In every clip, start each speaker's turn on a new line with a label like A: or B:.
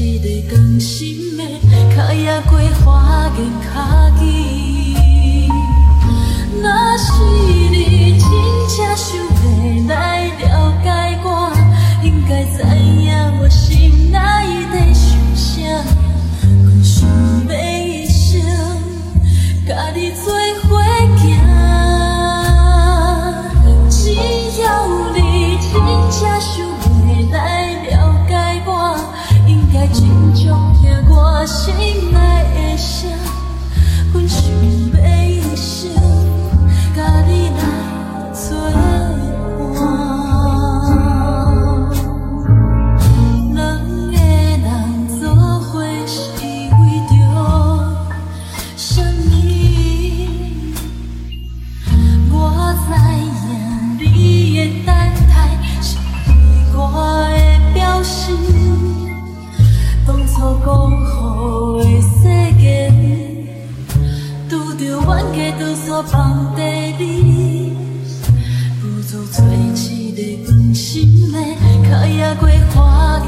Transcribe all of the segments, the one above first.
A: 一个同心的，跨越过花言巧。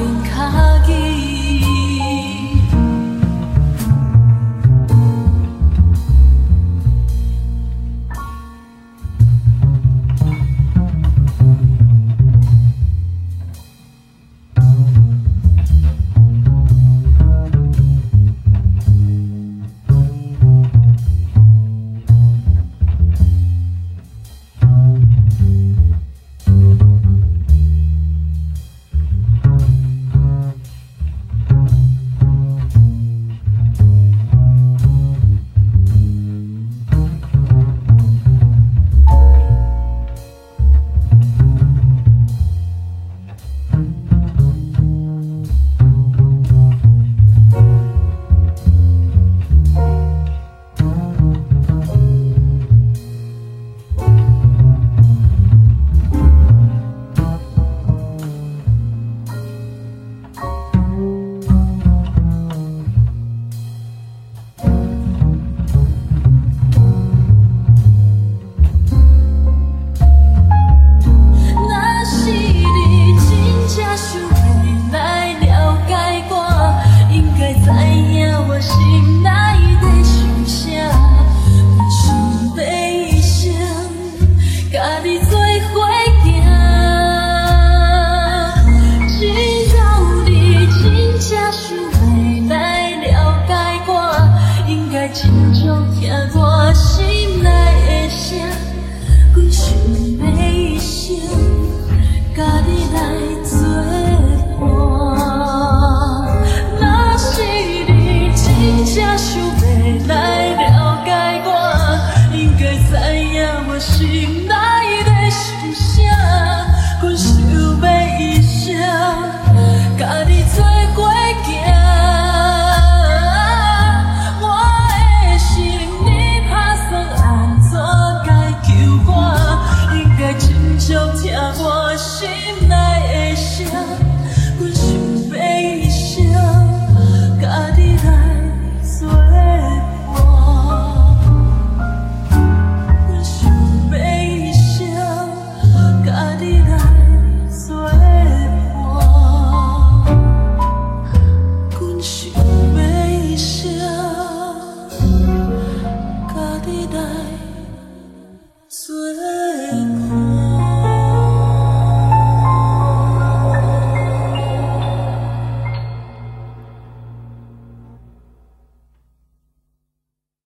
A: 远看。爱真正听我心内的声，我想要一家己来做伴。若是你真正想要来了解我，应该知影我心。想。